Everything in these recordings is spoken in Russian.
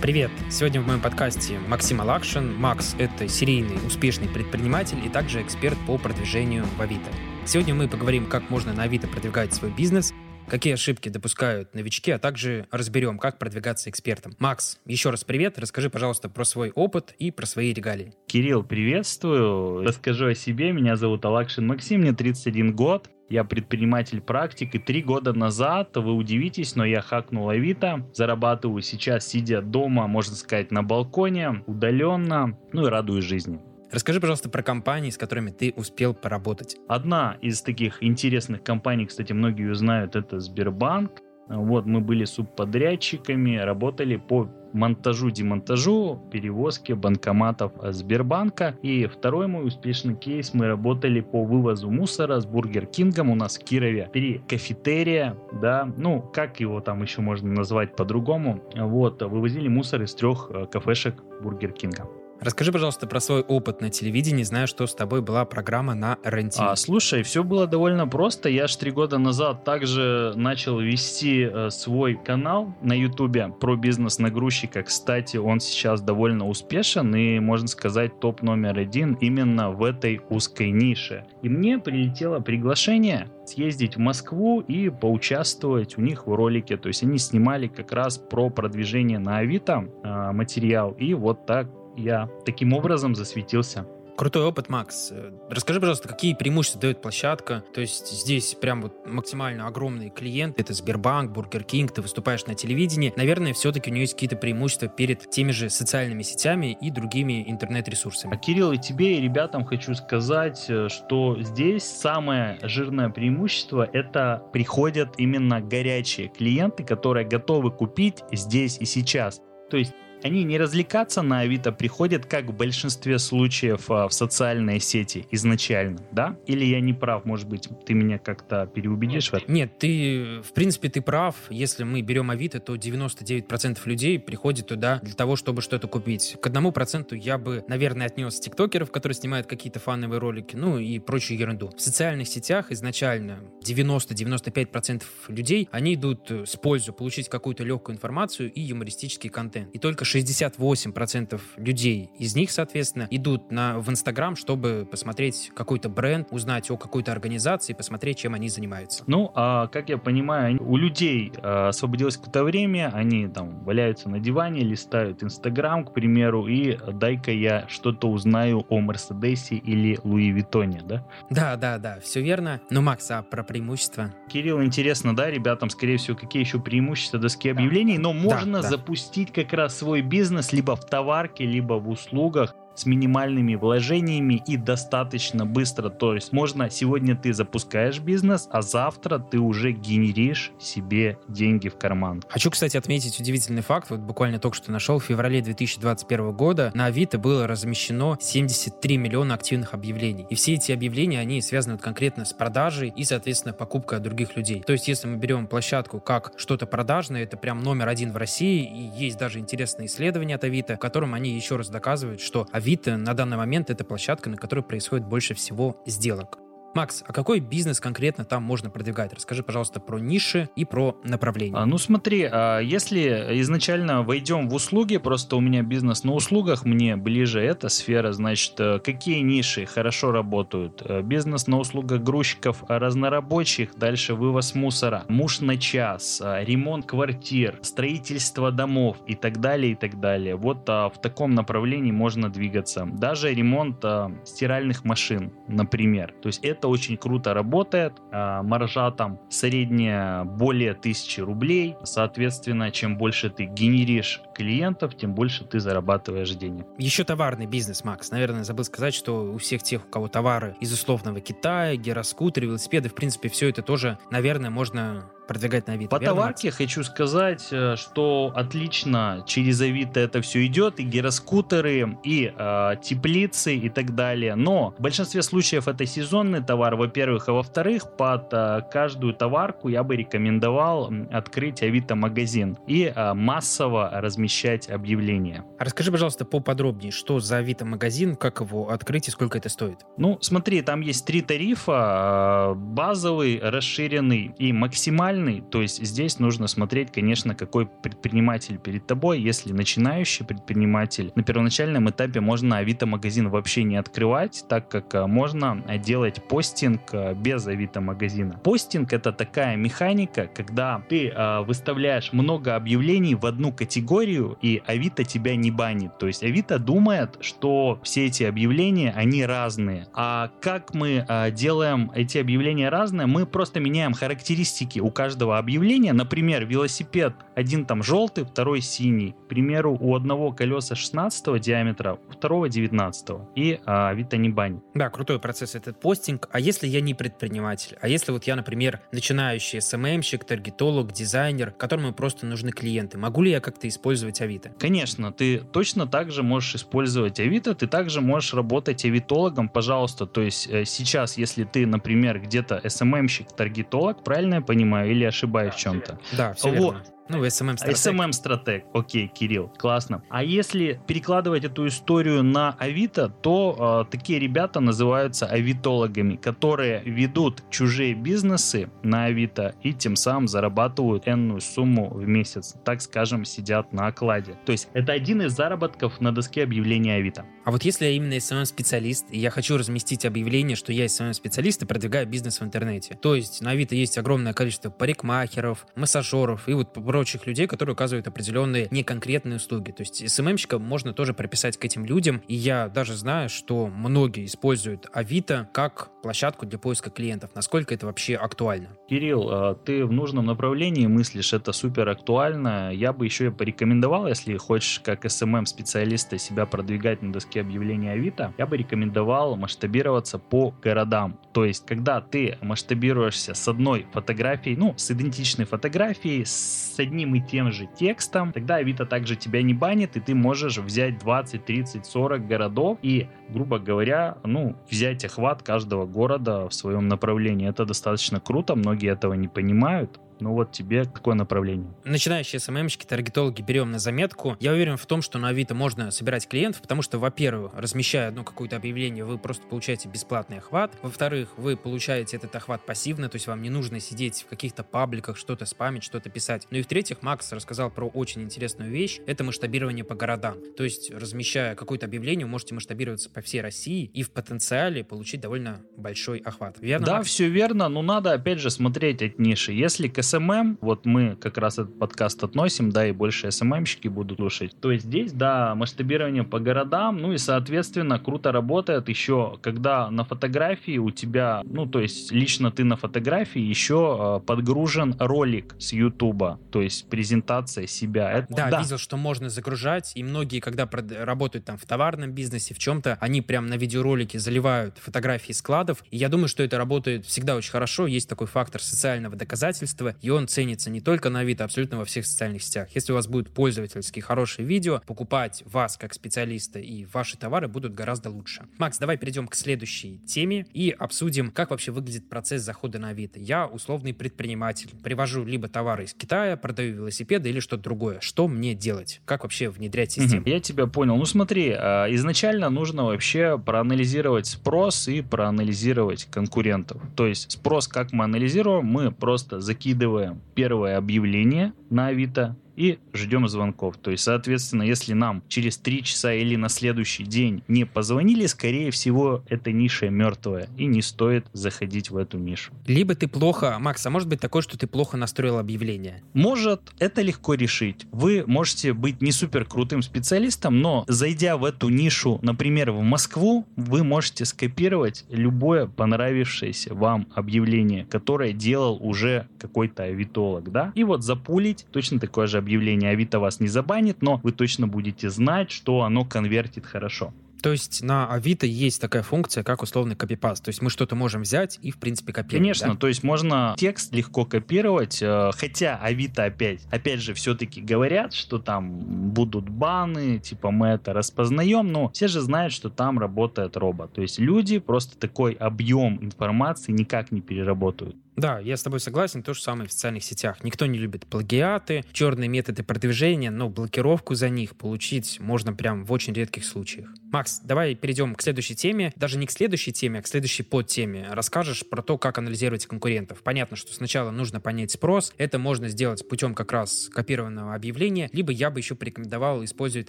Привет! Сегодня в моем подкасте Максим Алакшин. Макс — это серийный успешный предприниматель и также эксперт по продвижению в Авито. Сегодня мы поговорим, как можно на Авито продвигать свой бизнес, какие ошибки допускают новички, а также разберем, как продвигаться экспертом. Макс, еще раз привет, расскажи, пожалуйста, про свой опыт и про свои регалии. Кирилл, приветствую. Расскажу о себе. Меня зовут Алакшин Максим, мне 31 год. Я предприниматель-практик, и три года назад, вы удивитесь, но я хакнул Авито, зарабатываю сейчас, сидя дома, можно сказать, на балконе, удаленно, ну и радуюсь жизни. Расскажи, пожалуйста, про компании, с которыми ты успел поработать. Одна из таких интересных компаний, кстати, многие ее знают, это Сбербанк. Вот, мы были субподрядчиками, работали по монтажу, демонтажу, перевозке банкоматов Сбербанка. И второй мой успешный кейс, мы работали по вывозу мусора с Бургер Кингом у нас в Кирове. Три кафетерия, да, ну, как его там еще можно назвать по-другому. Вот, вывозили мусор из трех э, кафешек Бургер Кинга. Расскажи, пожалуйста, про свой опыт на телевидении, зная, что с тобой была программа на РЕН А, слушай, все было довольно просто. Я аж три года назад также начал вести э, свой канал на Ютубе про бизнес на грузчиках. Кстати, он сейчас довольно успешен и, можно сказать, топ номер один именно в этой узкой нише. И мне прилетело приглашение съездить в Москву и поучаствовать у них в ролике. То есть они снимали как раз про продвижение на Авито э, материал. И вот так я таким образом засветился. Крутой опыт, Макс. Расскажи, пожалуйста, какие преимущества дает площадка? То есть здесь прям вот максимально огромный клиент. Это Сбербанк, Бургер Кинг, ты выступаешь на телевидении. Наверное, все-таки у нее есть какие-то преимущества перед теми же социальными сетями и другими интернет-ресурсами. А, Кирилл, и тебе, и ребятам хочу сказать, э, что здесь самое жирное преимущество — это приходят именно горячие клиенты, которые готовы купить здесь и сейчас. То есть они не развлекаться на Авито приходят, как в большинстве случаев а, в социальные сети изначально, да? Или я не прав, может быть, ты меня как-то переубедишь в этом? Нет, ты, в принципе, ты прав. Если мы берем Авито, то 99% людей приходит туда для того, чтобы что-то купить. К одному проценту я бы, наверное, отнес тиктокеров, которые снимают какие-то фановые ролики, ну и прочую ерунду. В социальных сетях изначально 90-95% людей, они идут с пользой получить какую-то легкую информацию и юмористический контент. И только 68% людей из них, соответственно, идут на, в Инстаграм, чтобы посмотреть какой-то бренд, узнать о какой-то организации, посмотреть, чем они занимаются. Ну, а как я понимаю, у людей а, освободилось какое-то время, они там валяются на диване, листают Инстаграм, к примеру, и дай-ка я что-то узнаю о Мерседесе или Луи Виттоне, да? Да, да, да, все верно. Но, Макс, а про преимущества? Кирилл, интересно, да, ребятам, скорее всего, какие еще преимущества доски объявлений, но можно да, да. запустить как раз свой свой бизнес либо в товарке, либо в услугах с минимальными вложениями и достаточно быстро. То есть можно сегодня ты запускаешь бизнес, а завтра ты уже генеришь себе деньги в карман. Хочу, кстати, отметить удивительный факт. Вот буквально только что нашел. В феврале 2021 года на Авито было размещено 73 миллиона активных объявлений. И все эти объявления, они связаны вот конкретно с продажей и, соответственно, покупкой от других людей. То есть, если мы берем площадку как что-то продажное, это прям номер один в России. И есть даже интересные исследования от Авито, в котором они еще раз доказывают, что Авито на данный момент это площадка, на которой происходит больше всего сделок. Макс, а какой бизнес конкретно там можно продвигать? Расскажи, пожалуйста, про ниши и про направления. А, ну смотри, а если изначально войдем в услуги, просто у меня бизнес на услугах, мне ближе эта сфера, значит, э, какие ниши хорошо работают? Э, бизнес на услугах грузчиков разнорабочих, дальше вывоз мусора, муж на час, э, ремонт квартир, строительство домов и так далее, и так далее. Вот а, в таком направлении можно двигаться. Даже ремонт а, стиральных машин, например. То есть это это очень круто работает. А, маржа там средняя более 1000 рублей. Соответственно, чем больше ты генеришь клиентов, тем больше ты зарабатываешь денег. Еще товарный бизнес, Макс. Наверное, забыл сказать, что у всех тех, у кого товары из условного Китая, гироскутеры, велосипеды, в принципе, все это тоже, наверное, можно продвигать на Авито. По верно, товарке хочу сказать, э, что отлично через Авито это все идет, и гироскутеры, и э, теплицы и так далее. Но в большинстве случаев это сезонный товар, во-первых, а во-вторых, под э, каждую товарку я бы рекомендовал открыть Авито магазин и э, массово размещать объявления. А расскажи, пожалуйста, поподробнее, что за Авито магазин, как его открыть и сколько это стоит? Ну, смотри, там есть три тарифа: э, базовый, расширенный и максимальный актуальный. То есть здесь нужно смотреть, конечно, какой предприниматель перед тобой. Если начинающий предприниматель, на первоначальном этапе можно Авито-магазин вообще не открывать, так как а, можно делать постинг а, без Авито-магазина. Постинг это такая механика, когда ты выставляешь много объявлений в одну категорию, и Авито тебя не банит. То есть Авито думает, что все эти объявления, они разные. А как мы делаем эти объявления разные? Мы просто меняем характеристики у каждого объявления. Например, велосипед один там желтый, второй синий. К примеру, у одного колеса 16 диаметра, у второго 19. И Авито не банит. Да, крутой процесс этот постинг. А если я не предприниматель? А если вот я, например, начинающий СММщик, таргетолог, дизайнер, которому просто нужны клиенты, могу ли я как-то использовать Авито? Конечно, ты точно так же можешь использовать Авито, ты также можешь работать авитологом, пожалуйста. То есть э, сейчас, если ты, например, где-то СММщик, таргетолог, правильно я понимаю, или ошибаюсь в чем-то? Да, все вот. верно. Ну, SMM-стратег. SMM-стратег. Окей, Кирилл, классно. А если перекладывать эту историю на Авито, то э, такие ребята называются авитологами, которые ведут чужие бизнесы на Авито и тем самым зарабатывают энную сумму в месяц. Так скажем, сидят на окладе. То есть это один из заработков на доске объявления Авито. А вот если я именно SMM-специалист, и я хочу разместить объявление, что я SMM-специалист и продвигаю бизнес в интернете. То есть на Авито есть огромное количество парикмахеров, массажеров и вот прочих людей, которые указывают определенные неконкретные услуги. То есть СММщика можно тоже прописать к этим людям. И я даже знаю, что многие используют Авито как площадку для поиска клиентов. Насколько это вообще актуально? Кирилл, а, ты в нужном направлении мыслишь, это супер актуально. Я бы еще порекомендовал, если хочешь как SMM-специалиста себя продвигать на доске объявления Авито, я бы рекомендовал масштабироваться по городам. То есть, когда ты масштабируешься с одной фотографией, ну, с идентичной фотографией, с одним и тем же текстом, тогда Авито также тебя не банит, и ты можешь взять 20, 30, 40 городов и, грубо говоря, ну, взять охват каждого города в своем направлении. Это достаточно круто, многие этого не понимают. Ну вот тебе какое направление? Начинающие СММщики, таргетологи берем на заметку. Я уверен в том, что на Авито можно собирать клиентов, потому что, во-первых, размещая одно какое-то объявление, вы просто получаете бесплатный охват. Во-вторых, вы получаете этот охват пассивно, то есть вам не нужно сидеть в каких-то пабликах, что-то спамить, что-то писать. Ну и в-третьих, Макс рассказал про очень интересную вещь. Это масштабирование по городам. То есть, размещая какое-то объявление, вы можете масштабироваться по всей России и в потенциале получить довольно большой охват. Верно? Да, Макс? все верно, но надо опять же смотреть от ниши. Если КС SMM, вот мы как раз этот подкаст относим, да, и больше SMM-щики будут слушать, то есть здесь, да, масштабирование по городам, ну и, соответственно, круто работает еще, когда на фотографии у тебя, ну, то есть лично ты на фотографии еще э, подгружен ролик с Ютуба, то есть презентация себя. Это, да, да, видел, что можно загружать, и многие, когда работают там в товарном бизнесе, в чем-то, они прям на видеоролике заливают фотографии складов, и я думаю, что это работает всегда очень хорошо, есть такой фактор социального доказательства, и он ценится не только на Авито, а абсолютно во всех социальных сетях. Если у вас будут пользовательские хорошие видео, покупать вас как специалиста и ваши товары будут гораздо лучше. Макс, давай перейдем к следующей теме и обсудим, как вообще выглядит процесс захода на Авито. Я условный предприниматель. Привожу либо товары из Китая, продаю велосипеды или что-то другое. Что мне делать? Как вообще внедрять систему? Я тебя понял. Ну смотри, а, изначально нужно вообще проанализировать спрос и проанализировать конкурентов. То есть спрос, как мы анализируем, мы просто закидываем делаем первое объявление на Авито, и ждем звонков. То есть, соответственно, если нам через 3 часа или на следующий день не позвонили, скорее всего, эта ниша мертвая, и не стоит заходить в эту нишу. Либо ты плохо, Макс, а может быть такое, что ты плохо настроил объявление? Может, это легко решить. Вы можете быть не супер крутым специалистом, но зайдя в эту нишу, например, в Москву, вы можете скопировать любое понравившееся вам объявление, которое делал уже какой-то авитолог, да, и вот запулить точно такое же объявление объявление Авито вас не забанит, но вы точно будете знать, что оно конвертит хорошо. То есть на Авито есть такая функция, как условный копипаст. То есть мы что-то можем взять и, в принципе, копировать. Конечно, да? то есть можно текст легко копировать, э, хотя Авито опять, опять же, все-таки говорят, что там будут баны, типа мы это распознаем, но все же знают, что там работает робот. То есть люди просто такой объем информации никак не переработают. Да, я с тобой согласен, то же самое в социальных сетях. Никто не любит плагиаты, черные методы продвижения, но блокировку за них получить можно прям в очень редких случаях. Макс, давай перейдем к следующей теме. Даже не к следующей теме, а к следующей подтеме. Расскажешь про то, как анализировать конкурентов. Понятно, что сначала нужно понять спрос. Это можно сделать путем как раз копированного объявления. Либо я бы еще порекомендовал использовать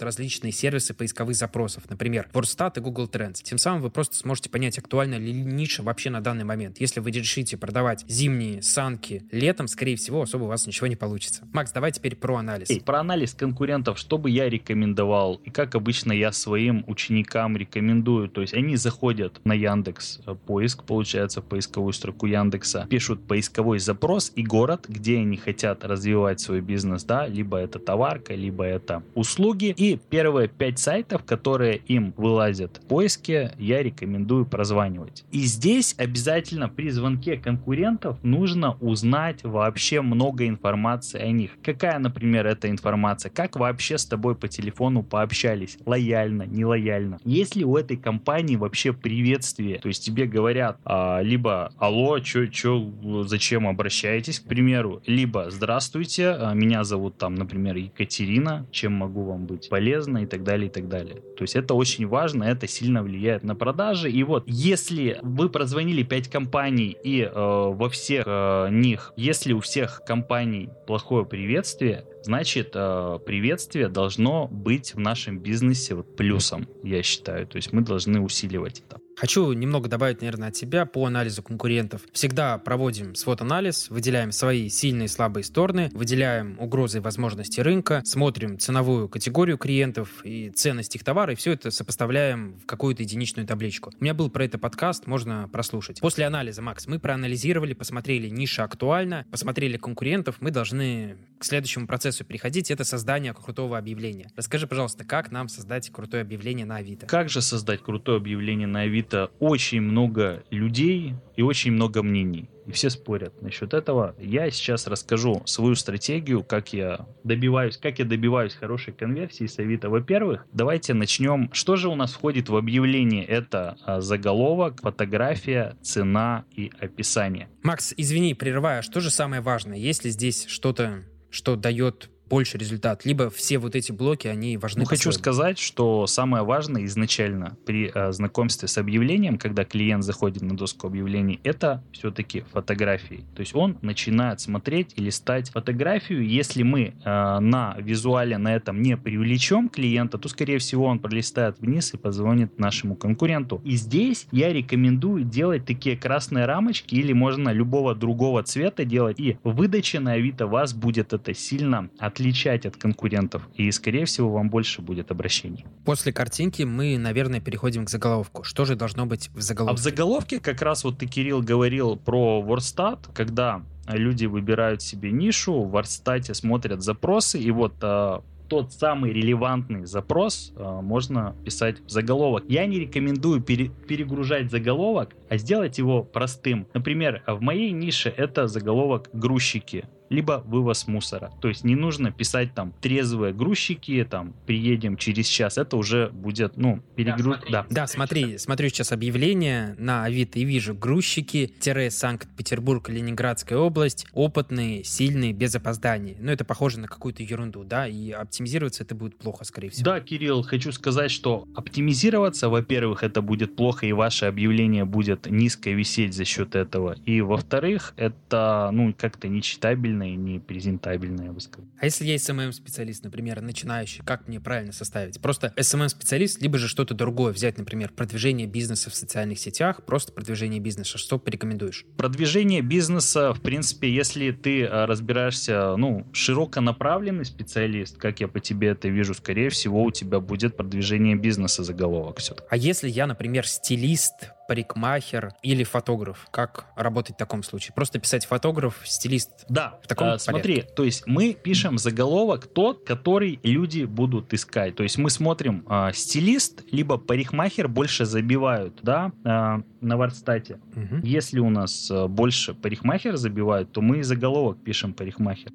различные сервисы поисковых запросов. Например, WordStat и Google Trends. Тем самым вы просто сможете понять, актуальна ли ниша вообще на данный момент. Если вы решите продавать зимние санки летом, скорее всего, особо у вас ничего не получится. Макс, давай теперь про анализ. Эй, про анализ конкурентов, что бы я рекомендовал, и как обычно я своим ученикам рекомендую. То есть они заходят на Яндекс э, поиск, получается, в поисковую строку Яндекса, пишут поисковой запрос и город, где они хотят развивать свой бизнес, да, либо это товарка, либо это услуги. И первые пять сайтов, которые им вылазят в поиске, я рекомендую прозванивать. И здесь обязательно при звонке конкурентов нужно узнать вообще много информации о них. Какая, например, эта информация? Как вообще с тобой по телефону пообщались? Лояльно, нелояльно? реально. Если у этой компании вообще приветствие, то есть тебе говорят а, либо алло, чё, чё, зачем обращаетесь, к примеру, либо здравствуйте, а, меня зовут там, например, Екатерина, чем могу вам быть полезно и так далее, и так далее. То есть это очень важно, это сильно влияет на продажи. И вот, если вы прозвонили 5 компаний и э, во всех э, них, если у всех компаний плохое приветствие, значит, э, приветствие должно быть в нашем бизнесе вот плюсом, я считаю. То есть мы должны усиливать это. Хочу немного добавить, наверное, от себя по анализу конкурентов. Всегда проводим свод-анализ, выделяем свои сильные и слабые стороны, выделяем угрозы и возможности рынка, смотрим ценовую категорию клиентов и ценность их товара, и все это сопоставляем в какую-то единичную табличку. У меня был про это подкаст, можно прослушать. После анализа, Макс, мы проанализировали, посмотрели, ниша актуальна, посмотрели конкурентов, мы должны к следующему процессу переходить, это создание крутого объявления. Расскажи, пожалуйста, как нам создать крутое объявление на Авито? Как же создать крутое объявление на Авито? Очень много людей и очень много мнений. И все спорят насчет этого. Я сейчас расскажу свою стратегию, как я добиваюсь, как я добиваюсь хорошей конверсии с Авито. Во-первых, давайте начнем. Что же у нас входит в объявление? Это а, заголовок, фотография, цена и описание. Макс, извини, прерываю. Что же самое важное? Есть ли здесь что-то, что дает больше результат, либо все вот эти блоки, они важны. Ну, хочу сказать, что самое важное изначально при э, знакомстве с объявлением, когда клиент заходит на доску объявлений, это все-таки фотографии. То есть он начинает смотреть и листать фотографию. Если мы э, на визуале на этом не привлечем клиента, то, скорее всего, он пролистает вниз и позвонит нашему конкуренту. И здесь я рекомендую делать такие красные рамочки или можно любого другого цвета делать. И выдача на Авито вас будет это сильно отличать отличать от конкурентов, и, скорее всего, вам больше будет обращений. После картинки мы, наверное, переходим к заголовку. Что же должно быть в заголовке? А в заголовке как раз вот ты, Кирилл, говорил про WordStat, когда люди выбирают себе нишу, в WordStat смотрят запросы, и вот а, тот самый релевантный запрос а, можно писать в заголовок. Я не рекомендую пере, перегружать заголовок, а сделать его простым. Например, в моей нише это заголовок грузчики либо вывоз мусора. То есть не нужно писать там трезвые грузчики, там приедем через час. Это уже будет, ну, перегруз. Да, да. да смотри, смотрю сейчас объявление на Авито и вижу грузчики, Санкт-Петербург, Ленинградская область, опытные, сильные, без опозданий. Но ну, это похоже на какую-то ерунду, да, и оптимизироваться это будет плохо, скорее всего. Да, Кирилл, хочу сказать, что оптимизироваться, во-первых, это будет плохо, и ваше объявление будет низко висеть за счет этого. И во-вторых, это, ну, как-то нечитабельно не презентабельно, я бы сказал. А если я SMM-специалист, например, начинающий, как мне правильно составить? Просто SMM-специалист, либо же что-то другое взять, например, продвижение бизнеса в социальных сетях, просто продвижение бизнеса. Что порекомендуешь? Продвижение бизнеса, в принципе, если ты а, разбираешься, ну, широко направленный специалист, как я по тебе это вижу, скорее всего, у тебя будет продвижение бизнеса заголовок все-таки. А если я, например, стилист, парикмахер или фотограф? Как работать в таком случае? Просто писать фотограф, стилист? Да, в таком а, смотри, то есть мы пишем заголовок тот, который люди будут искать. То есть мы смотрим а, стилист, либо парикмахер больше забивают, да, а, на Варстате. Угу. Если у нас больше парикмахер забивают, то мы заголовок пишем парикмахер.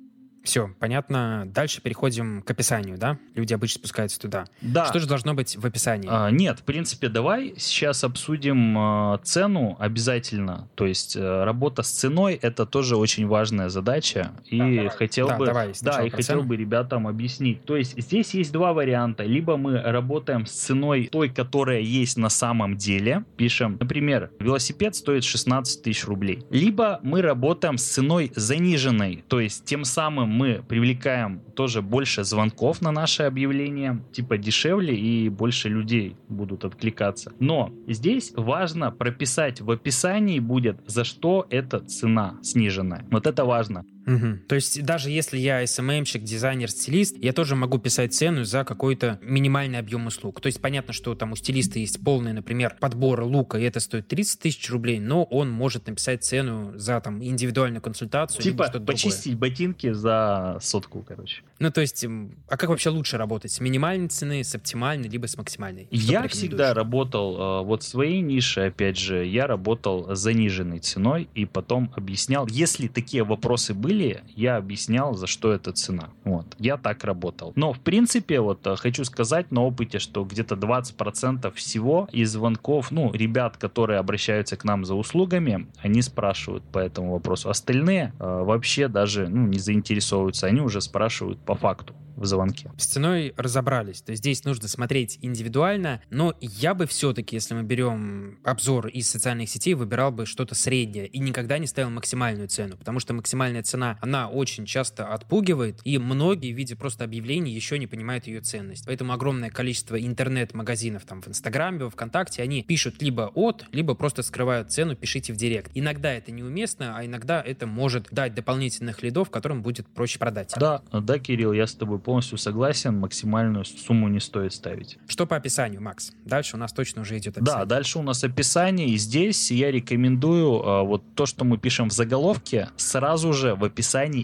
Все, понятно. Дальше переходим к описанию, да? Люди обычно спускаются туда. Да. Что же должно быть в описании? А, нет, в принципе, давай сейчас обсудим э, цену обязательно. То есть э, работа с ценой это тоже очень важная задача. И да, хотел да, бы, давай, да, и хотел бы ребятам объяснить. То есть здесь есть два варианта. Либо мы работаем с ценой той, которая есть на самом деле. Пишем, например, велосипед стоит 16 тысяч рублей. Либо мы работаем с ценой заниженной. То есть тем самым мы привлекаем тоже больше звонков на наше объявление, типа дешевле и больше людей будут откликаться. Но здесь важно прописать в описании будет, за что эта цена сниженная. Вот это важно. Угу. То есть даже если я SMM-щик, дизайнер, стилист, я тоже могу писать цену за какой-то минимальный объем услуг. То есть понятно, что там у стилиста есть полный, например, подбор лука, и это стоит 30 тысяч рублей, но он может написать цену за там индивидуальную консультацию. Типа почистить другое. ботинки за сотку, короче. Ну то есть, а как вообще лучше работать? С минимальной цены, с оптимальной, либо с максимальной? Что я всегда работал, э, вот в своей нише, опять же, я работал с заниженной ценой и потом объяснял, если такие вопросы были, были, я объяснял, за что эта цена. Вот. Я так работал. Но, в принципе, вот э, хочу сказать на опыте, что где-то 20% всего из звонков, ну, ребят, которые обращаются к нам за услугами, они спрашивают по этому вопросу. Остальные э, вообще даже ну, не заинтересовываются, они уже спрашивают по факту в звонке. С ценой разобрались. То есть здесь нужно смотреть индивидуально, но я бы все-таки, если мы берем обзор из социальных сетей, выбирал бы что-то среднее и никогда не ставил максимальную цену, потому что максимальная цена, она очень часто отпугивает, и многие, видя просто объявлений, еще не понимают ее ценность. Поэтому огромное количество интернет-магазинов там в Инстаграме, в ВКонтакте, они пишут либо от, либо просто скрывают цену, пишите в директ. Иногда это неуместно, а иногда это может дать дополнительных лидов, которым будет проще продать. Да, да, Кирилл, я с тобой полностью согласен, максимальную сумму не стоит ставить. Что по описанию, Макс? Дальше у нас точно уже идет описание. Да, дальше у нас описание, и здесь я рекомендую а, вот то, что мы пишем в заголовке, сразу же в описании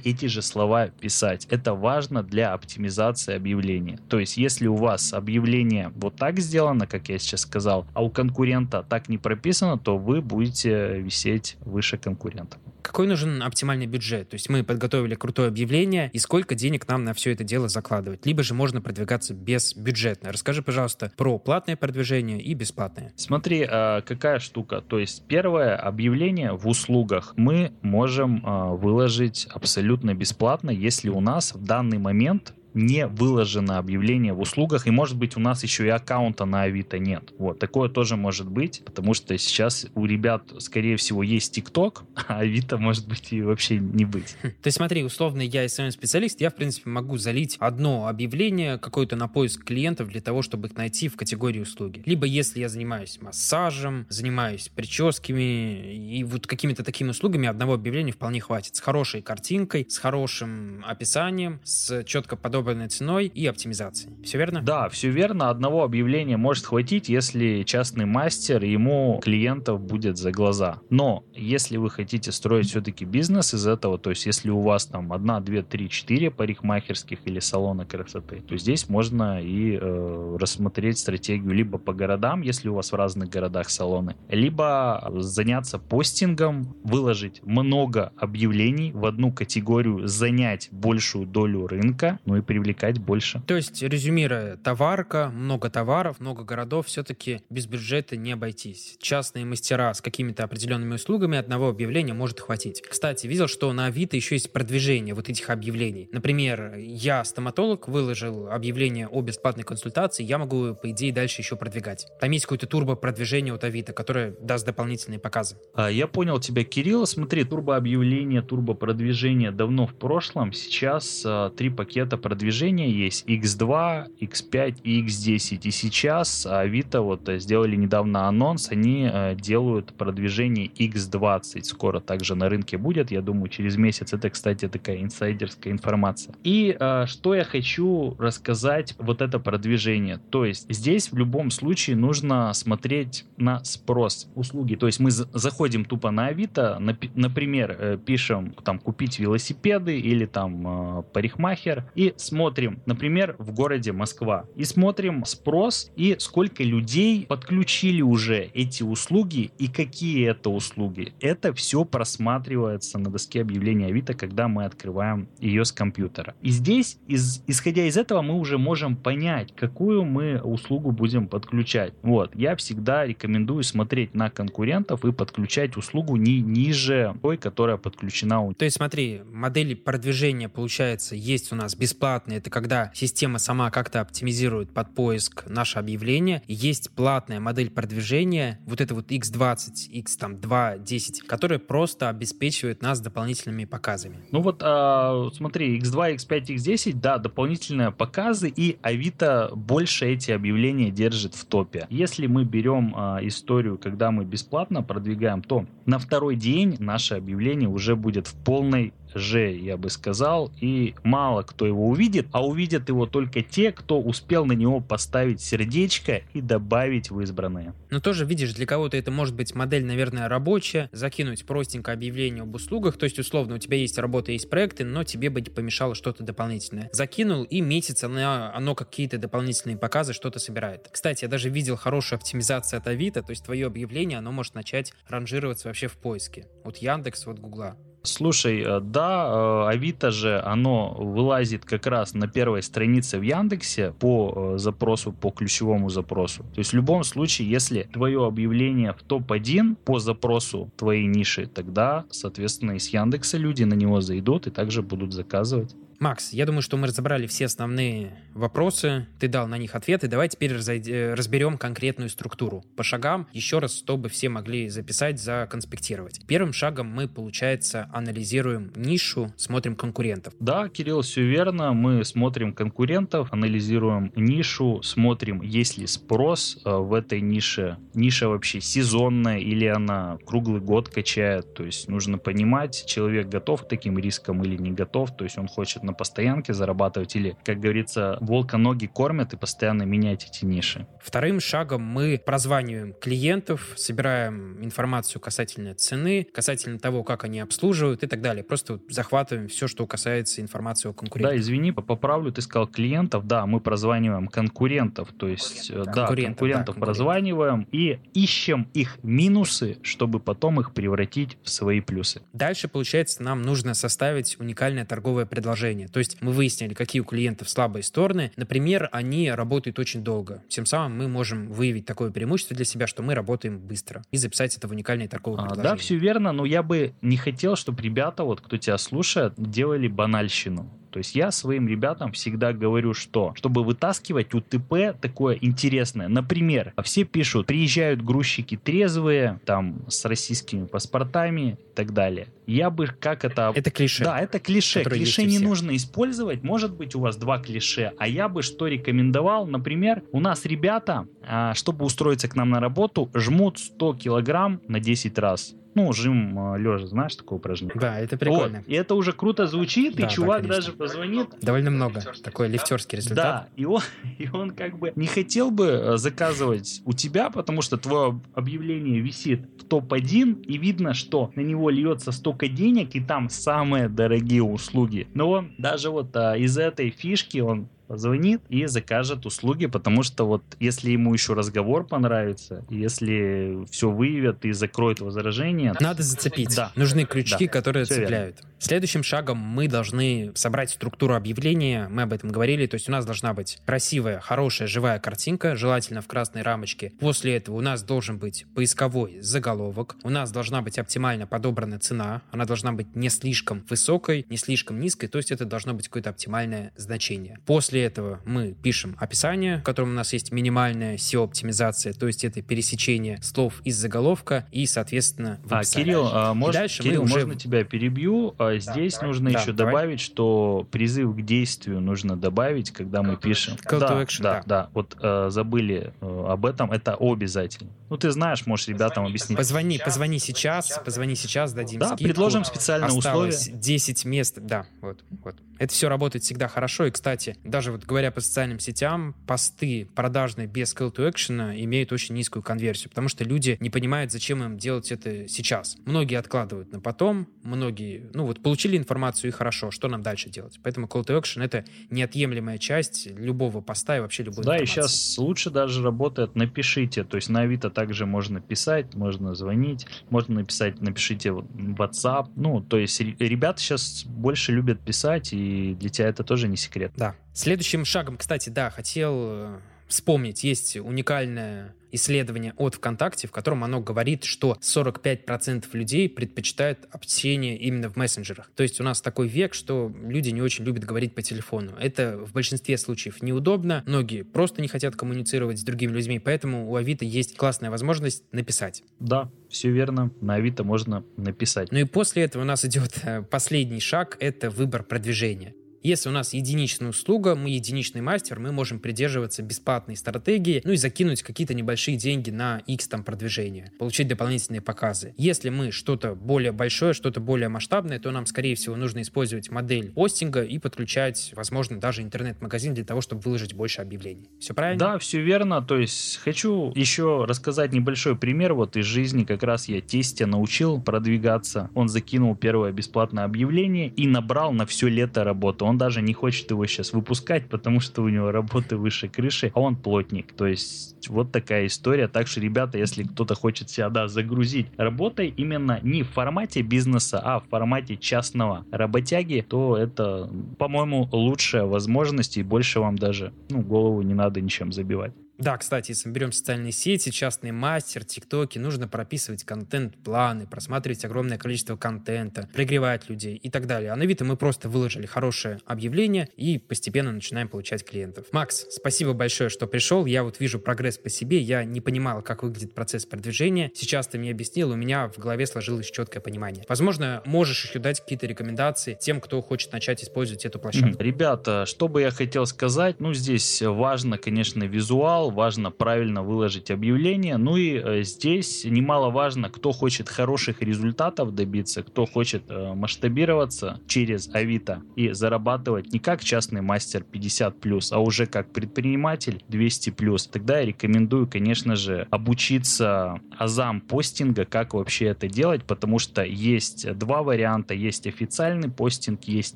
эти же слова писать. Это важно для оптимизации объявления. То есть, если у вас объявление вот так сделано, как я сейчас сказал, а у конкурента так не прописано, то вы будете висеть выше конкурента. Какой нужен оптимальный бюджет? То есть мы подготовили крутое объявление, и сколько денег нам на все это дело закладывать? Либо же можно продвигаться безбюджетно. Расскажи, пожалуйста, про платное продвижение и бесплатное. Смотри, а, какая штука. То есть первое объявление в услугах мы можем а, выложить абсолютно бесплатно, если у нас в данный момент не выложено объявление в услугах, и может быть у нас еще и аккаунта на Авито нет. Вот, такое тоже может быть, потому что сейчас у ребят, скорее всего, есть ТикТок, а Авито может быть и вообще не быть. Хм, есть смотри, условно, я SMM-специалист, я, в принципе, могу залить одно объявление какое-то на поиск клиентов для того, чтобы их найти в категории услуги. Либо если я занимаюсь массажем, занимаюсь прическами и вот какими-то такими услугами, одного объявления вполне хватит. С хорошей картинкой, с хорошим описанием, с четко подобным подобранной ценой и оптимизацией. Все верно? Да, все верно. Одного объявления может хватить, если частный мастер, ему клиентов будет за глаза. Но если вы хотите строить все-таки бизнес из этого, то есть если у вас там одна, две, три, четыре парикмахерских или салона красоты, то здесь можно и э, рассмотреть стратегию либо по городам, если у вас в разных городах салоны, либо заняться постингом, выложить много объявлений в одну категорию, занять большую долю рынка, ну и привлекать больше. То есть, резюмируя, товарка, много товаров, много городов, все-таки без бюджета не обойтись. Частные мастера с какими-то определенными услугами одного объявления может хватить. Кстати, видел, что на Авито еще есть продвижение вот этих объявлений. Например, я стоматолог, выложил объявление о бесплатной консультации, я могу, по идее, дальше еще продвигать. Там есть какое-то турбо-продвижение от Авито, которое даст дополнительные показы. А, я понял тебя, Кирилл. Смотри, турбо-объявление, турбо-продвижение давно в прошлом. Сейчас а, три пакета продвижения продвижения есть X2, X5 и X10. И сейчас Авито вот э, сделали недавно анонс, они э, делают продвижение X20. Скоро также на рынке будет, я думаю, через месяц. Это, кстати, такая инсайдерская информация. И э, что я хочу рассказать, вот это продвижение. То есть здесь в любом случае нужно смотреть на спрос услуги. То есть мы заходим тупо на Авито, например, пишем там купить велосипеды или там парикмахер и смотрим смотрим, например, в городе Москва, и смотрим спрос и сколько людей подключили уже эти услуги и какие это услуги. Это все просматривается на доске объявления Авито, когда мы открываем ее с компьютера. И здесь, из, исходя из этого, мы уже можем понять, какую мы услугу будем подключать. Вот, я всегда рекомендую смотреть на конкурентов и подключать услугу не ниже той, которая подключена у То есть смотри, модели продвижения, получается, есть у нас бесплатные, это когда система сама как-то оптимизирует под поиск наше объявление. Есть платная модель продвижения, вот это вот X20, X там 2, 10, которая просто обеспечивает нас дополнительными показами. Ну вот, а, смотри, X2, X5, X10, да, дополнительные показы, и Авито больше эти объявления держит в топе. Если мы берем а, историю, когда мы бесплатно продвигаем, то на второй день наше объявление уже будет в полной же, я бы сказал, и мало кто его увидит, а увидят его только те, кто успел на него поставить сердечко и добавить в избранные. Но тоже, видишь, для кого-то это может быть модель, наверное, рабочая, закинуть простенько объявление об услугах, то есть, условно, у тебя есть работа, есть проекты, но тебе бы помешало что-то дополнительное. Закинул, и месяц оно, оно какие-то дополнительные показы что-то собирает. Кстати, я даже видел хорошую оптимизацию от Авито, то есть твое объявление, оно может начать ранжироваться вообще в поиске. Вот Яндекс, вот Гугла. Слушай, э, да, э, Авито же, оно вылазит как раз на первой странице в Яндексе по э, запросу, по ключевому запросу. То есть в любом случае, если твое объявление в топ-1 по запросу твоей ниши, тогда, соответственно, из Яндекса люди на него зайдут и также будут заказывать. Макс, я думаю, что мы разобрали все основные вопросы, ты дал на них ответы. Давай теперь э, разберем конкретную структуру по шагам, еще раз, чтобы все могли записать, законспектировать. Первым шагом мы, получается, анализируем нишу, смотрим конкурентов. Да, Кирилл, все верно. Мы смотрим конкурентов, анализируем нишу, смотрим, есть ли спрос э, в этой нише. Ниша вообще сезонная или она круглый год качает. То есть нужно понимать, человек готов к таким рискам или не готов. То есть он хочет на постоянке зарабатывать или, как говорится, волка ноги кормят и постоянно менять эти ниши. Вторым шагом мы прозваниваем клиентов, собираем информацию касательно цены, касательно того, как они обслуживают и так далее. Просто захватываем все, что касается информации о конкурентах. Да, извини, поправлю, ты сказал клиентов, да, мы прозваниваем конкурентов, то есть, э, конкурентов, да, конкурентов да, прозваниваем и ищем их минусы, чтобы потом их превратить в свои плюсы. Дальше, получается, нам нужно составить уникальное торговое предложение решения. То есть мы выяснили, какие у клиентов слабые стороны. Например, они работают очень долго. Тем самым мы можем выявить такое преимущество для себя, что мы работаем быстро и записать это в уникальное торговое а, предложение. Да, все верно, но я бы не хотел, чтобы ребята, вот кто тебя слушает, делали банальщину. То есть я своим ребятам всегда говорю, что чтобы вытаскивать УТП такое интересное. Например, все пишут, приезжают грузчики трезвые, там с российскими паспортами и так далее. Я бы как это... Это клише. Да, это клише. Клише не нужно использовать. Может быть у вас два клише. А я бы что рекомендовал? Например, у нас ребята, а, чтобы устроиться к нам на работу, жмут 100 килограмм на 10 раз. Ну, жим э, лежа, знаешь такое упражнение? Да, это прикольно. Вот. И это уже круто звучит, да, и чувак да, даже позвонит. Довольно много. Такой лифтерский результат. Да, и он, и он как бы не хотел бы э, заказывать у тебя, потому что твое объявление висит в топ-1, и видно, что на него льется столько денег, и там самые дорогие услуги. Но он даже вот а, из этой фишки он позвонит и закажет услуги, потому что вот если ему еще разговор понравится, если все выявят и закроют возражение... Надо зацепить. Да. Нужны крючки, да. которые все цепляют. Верно. Следующим шагом мы должны собрать структуру объявления, мы об этом говорили, то есть у нас должна быть красивая, хорошая, живая картинка, желательно в красной рамочке. После этого у нас должен быть поисковой заголовок, у нас должна быть оптимально подобрана цена, она должна быть не слишком высокой, не слишком низкой, то есть это должно быть какое-то оптимальное значение. После этого мы пишем описание, в котором у нас есть минимальная SEO-оптимизация, то есть это пересечение слов из заголовка и, соответственно, в А, Кирилл, а, может, Кирилл, уже... можно тебя перебью? А, здесь да, нужно да, еще давай. добавить, что призыв к действию нужно добавить, когда мы пишем. Call да, to action, да, да, да. Вот э, забыли э, об этом, это обязательно. Ну, ты знаешь, можешь ребятам объяснить. Позвони, позвони сейчас, позвони сейчас, дадим Да, скидку. предложим специальные Осталось условия. 10 мест, да, вот, вот. Это все работает всегда хорошо, и, кстати, даже вот говоря по социальным сетям, посты продажные без call to action имеют очень низкую конверсию, потому что люди не понимают, зачем им делать это сейчас. Многие откладывают на потом, многие, ну вот получили информацию и хорошо, что нам дальше делать? Поэтому call to action — это неотъемлемая часть любого поста и вообще любой Да, информации. и сейчас лучше даже работает «напишите», то есть на Авито также можно писать, можно звонить, можно написать «напишите в WhatsApp», ну, то есть ребята сейчас больше любят писать, и для тебя это тоже не секрет. Да. Следующим шагом, кстати, да, хотел э, вспомнить, есть уникальная исследование от ВКонтакте, в котором оно говорит, что 45% людей предпочитают общение именно в мессенджерах. То есть у нас такой век, что люди не очень любят говорить по телефону. Это в большинстве случаев неудобно. Многие просто не хотят коммуницировать с другими людьми, поэтому у Авито есть классная возможность написать. Да, все верно. На Авито можно написать. Ну и после этого у нас идет э, последний шаг — это выбор продвижения. Если у нас единичная услуга, мы единичный мастер, мы можем придерживаться бесплатной стратегии, ну и закинуть какие-то небольшие деньги на X там продвижения, получить дополнительные показы. Если мы что-то более большое, что-то более масштабное, то нам, скорее всего, нужно использовать модель постинга и подключать, возможно, даже интернет-магазин для того, чтобы выложить больше объявлений. Все правильно? Да, все верно. То есть хочу еще рассказать небольшой пример вот из жизни. Как раз я тестя научил продвигаться. Он закинул первое бесплатное объявление и набрал на все лето работу. Он он даже не хочет его сейчас выпускать, потому что у него работы выше крыши, а он плотник. То есть вот такая история. Так что, ребята, если кто-то хочет себя да, загрузить работой именно не в формате бизнеса, а в формате частного работяги, то это, по-моему, лучшая возможность и больше вам даже ну, голову не надо ничем забивать. Да, кстати, если мы берем социальные сети, частный мастер, тиктоки, нужно прописывать контент-планы, просматривать огромное количество контента, пригревать людей и так далее. А на Авито мы просто выложили хорошее объявление и постепенно начинаем получать клиентов. Макс, спасибо большое, что пришел. Я вот вижу прогресс по себе. Я не понимал, как выглядит процесс продвижения. Сейчас ты мне объяснил, у меня в голове сложилось четкое понимание. Возможно, можешь еще дать какие-то рекомендации тем, кто хочет начать использовать эту площадку. Ребята, что бы я хотел сказать, ну здесь важно, конечно, визуал, канал, важно правильно выложить объявление. Ну и э, здесь немаловажно, кто хочет хороших результатов добиться, кто хочет э, масштабироваться через Авито и зарабатывать не как частный мастер 50 плюс, а уже как предприниматель 200 плюс. Тогда я рекомендую, конечно же, обучиться азам постинга, как вообще это делать, потому что есть два варианта. Есть официальный постинг, есть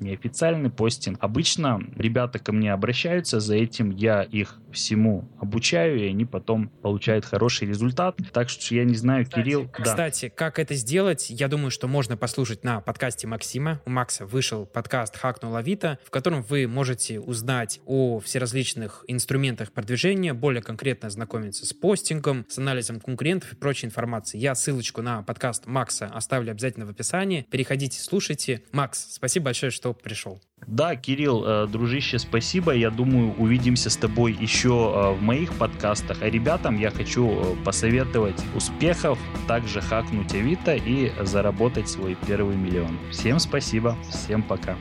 неофициальный постинг. Обычно ребята ко мне обращаются за этим, я их всему обучаю, и они потом получают хороший результат. Так что я не знаю, кстати, Кирилл... Кстати, да. как это сделать, я думаю, что можно послушать на подкасте Максима. У Макса вышел подкаст «Хакнул Авито», в котором вы можете узнать о всеразличных инструментах продвижения, более конкретно ознакомиться с постингом, с анализом конкурентов и прочей информации. Я ссылочку на подкаст Макса оставлю обязательно в описании. Переходите, слушайте. Макс, спасибо большое, что пришел. Да, Кирилл, э, дружище, спасибо. Я думаю, увидимся с тобой еще э, в моих подкастах. А ребятам я хочу э, посоветовать успехов, также хакнуть Авито и заработать свой первый миллион. Всем спасибо, всем пока.